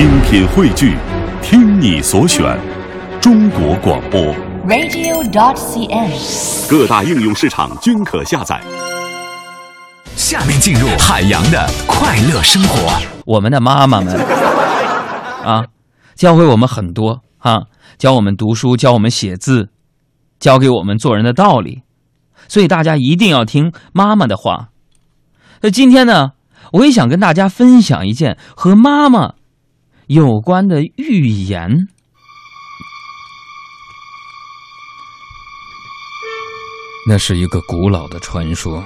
精品汇聚，听你所选，中国广播。radio.dot.cn，。各大应用市场均可下载。下面进入海洋的快乐生活。我们的妈妈们 啊，教会我们很多啊，教我们读书，教我们写字，教给我们做人的道理。所以大家一定要听妈妈的话。那今天呢，我也想跟大家分享一件和妈妈有关的寓言。那是一个古老的传说。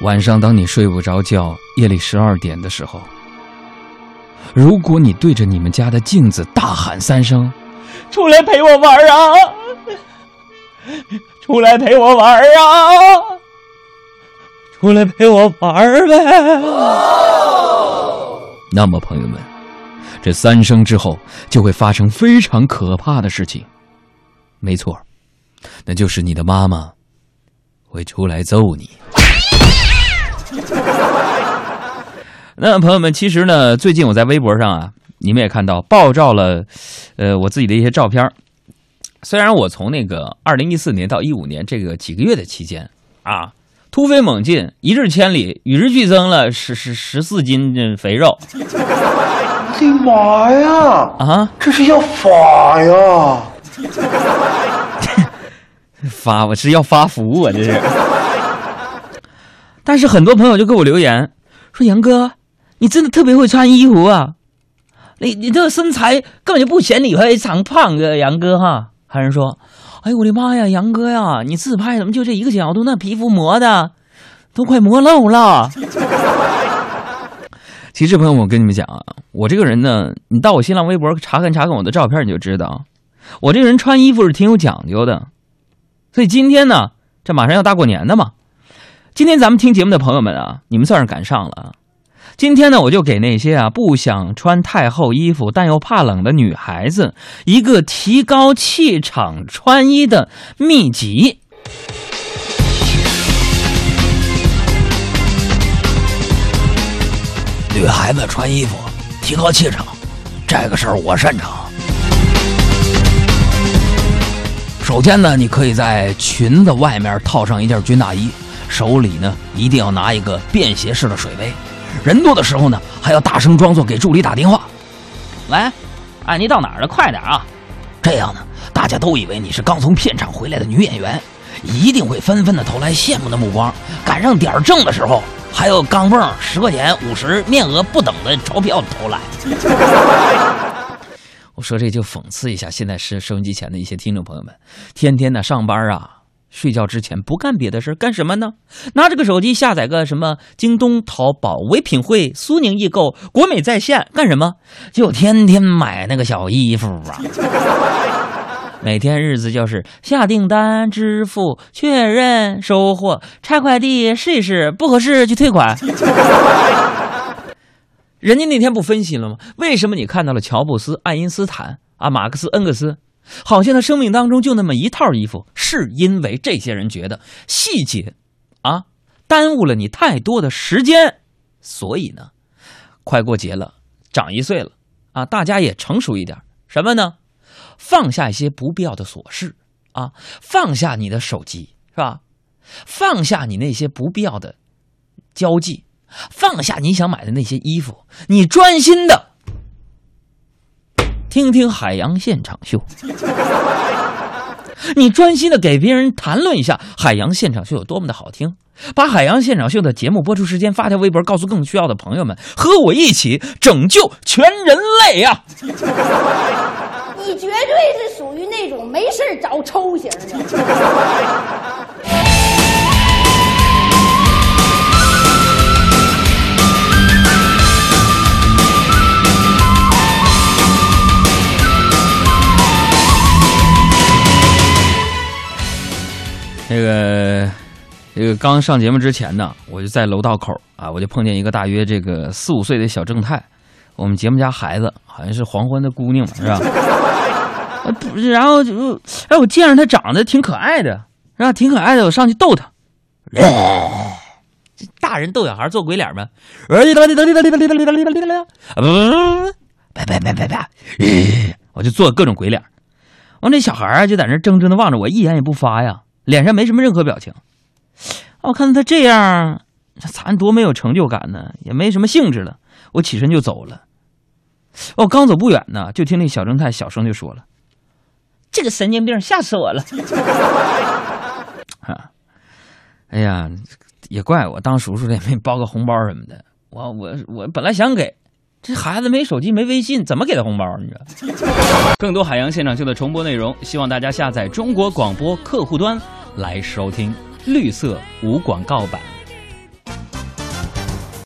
晚上，当你睡不着觉，夜里十二点的时候，如果你对着你们家的镜子大喊三声：“出来陪我玩啊！出来陪我玩啊！出来陪我玩呗！”那么，朋友们，这三声之后就会发生非常可怕的事情。没错，那就是你的妈妈会出来揍你。那朋友们，其实呢，最近我在微博上啊，你们也看到爆照了，呃，我自己的一些照片。虽然我从那个二零一四年到一五年这个几个月的期间啊，突飞猛进，一日千里，与日俱增了十十十四斤这肥肉我的妈呀！啊，这是要发呀！发我是要发福我这是。但是很多朋友就给我留言说：“杨哥，你真的特别会穿衣服啊！你你这个身材根本就不显你非常胖的杨哥哈。”还有人说：“哎呦我的妈呀，杨哥呀，你自拍怎么就这一个角度？那皮肤磨的都快磨漏了。”其实朋友们，我跟你们讲啊，我这个人呢，你到我新浪微博查看查看我的照片，你就知道，我这个人穿衣服是挺有讲究的。所以今天呢，这马上要大过年的嘛。今天咱们听节目的朋友们啊，你们算是赶上了！今天呢，我就给那些啊不想穿太厚衣服但又怕冷的女孩子一个提高气场穿衣的秘籍。女孩子穿衣服提高气场，这个事儿我擅长。首先呢，你可以在裙子外面套上一件军大衣，手里呢一定要拿一个便携式的水杯。人多的时候呢，还要大声装作给助理打电话。喂，哎，你到哪儿了？快点啊！这样呢，大家都以为你是刚从片场回来的女演员，一定会纷纷的投来羡慕的目光。赶上点儿正的时候，还有钢镚十块钱、五十面额不等的钞票投来。我说这就讽刺一下现在是收音机前的一些听众朋友们，天天呢上班啊，睡觉之前不干别的事干什么呢？拿着个手机下载个什么京东、淘宝、唯品会、苏宁易购、国美在线干什么？就天天买那个小衣服啊。每天日子就是下订单、支付、确认、收货、拆快递、试一试，不合适就退款。人家那天不分析了吗？为什么你看到了乔布斯、爱因斯坦啊、马克思、恩格斯，好像他生命当中就那么一套衣服？是因为这些人觉得细节啊耽误了你太多的时间，所以呢，快过节了，长一岁了啊，大家也成熟一点，什么呢？放下一些不必要的琐事啊，放下你的手机是吧？放下你那些不必要的交际。放下你想买的那些衣服，你专心的听听海洋现场秀。你专心的给别人谈论一下海洋现场秀有多么的好听，把海洋现场秀的节目播出时间发条微博，告诉更需要的朋友们，和我一起拯救全人类呀、你绝对是属于那种没事找抽型的。这个这个刚上节目之前呢，我就在楼道口啊，我就碰见一个大约这个四五岁的小正太，我们节目家孩子好像是黄昏的姑娘嘛，是吧？不，然后就哎，我见着他长得挺可爱的，是吧？挺可爱的，我上去逗他，这大人逗小孩做鬼脸吗？别别别别别！我就做各种鬼脸。完，这小孩啊就在那怔怔的望着我，一言也不发呀，脸上没什么任何表情。我看他这样，咱多没有成就感呢，也没什么兴致了。我起身就走了。我刚走不远呢，就听那小正太小声就说了：“这个神经病吓死我了！” 啊，哎呀，也怪我当叔叔的也没包个红包什么的。我我我本来想给这孩子没手机没微信，怎么给他红包？你这？更多海洋现场秀的重播内容，希望大家下载中国广播客户端来收听绿色无广告版。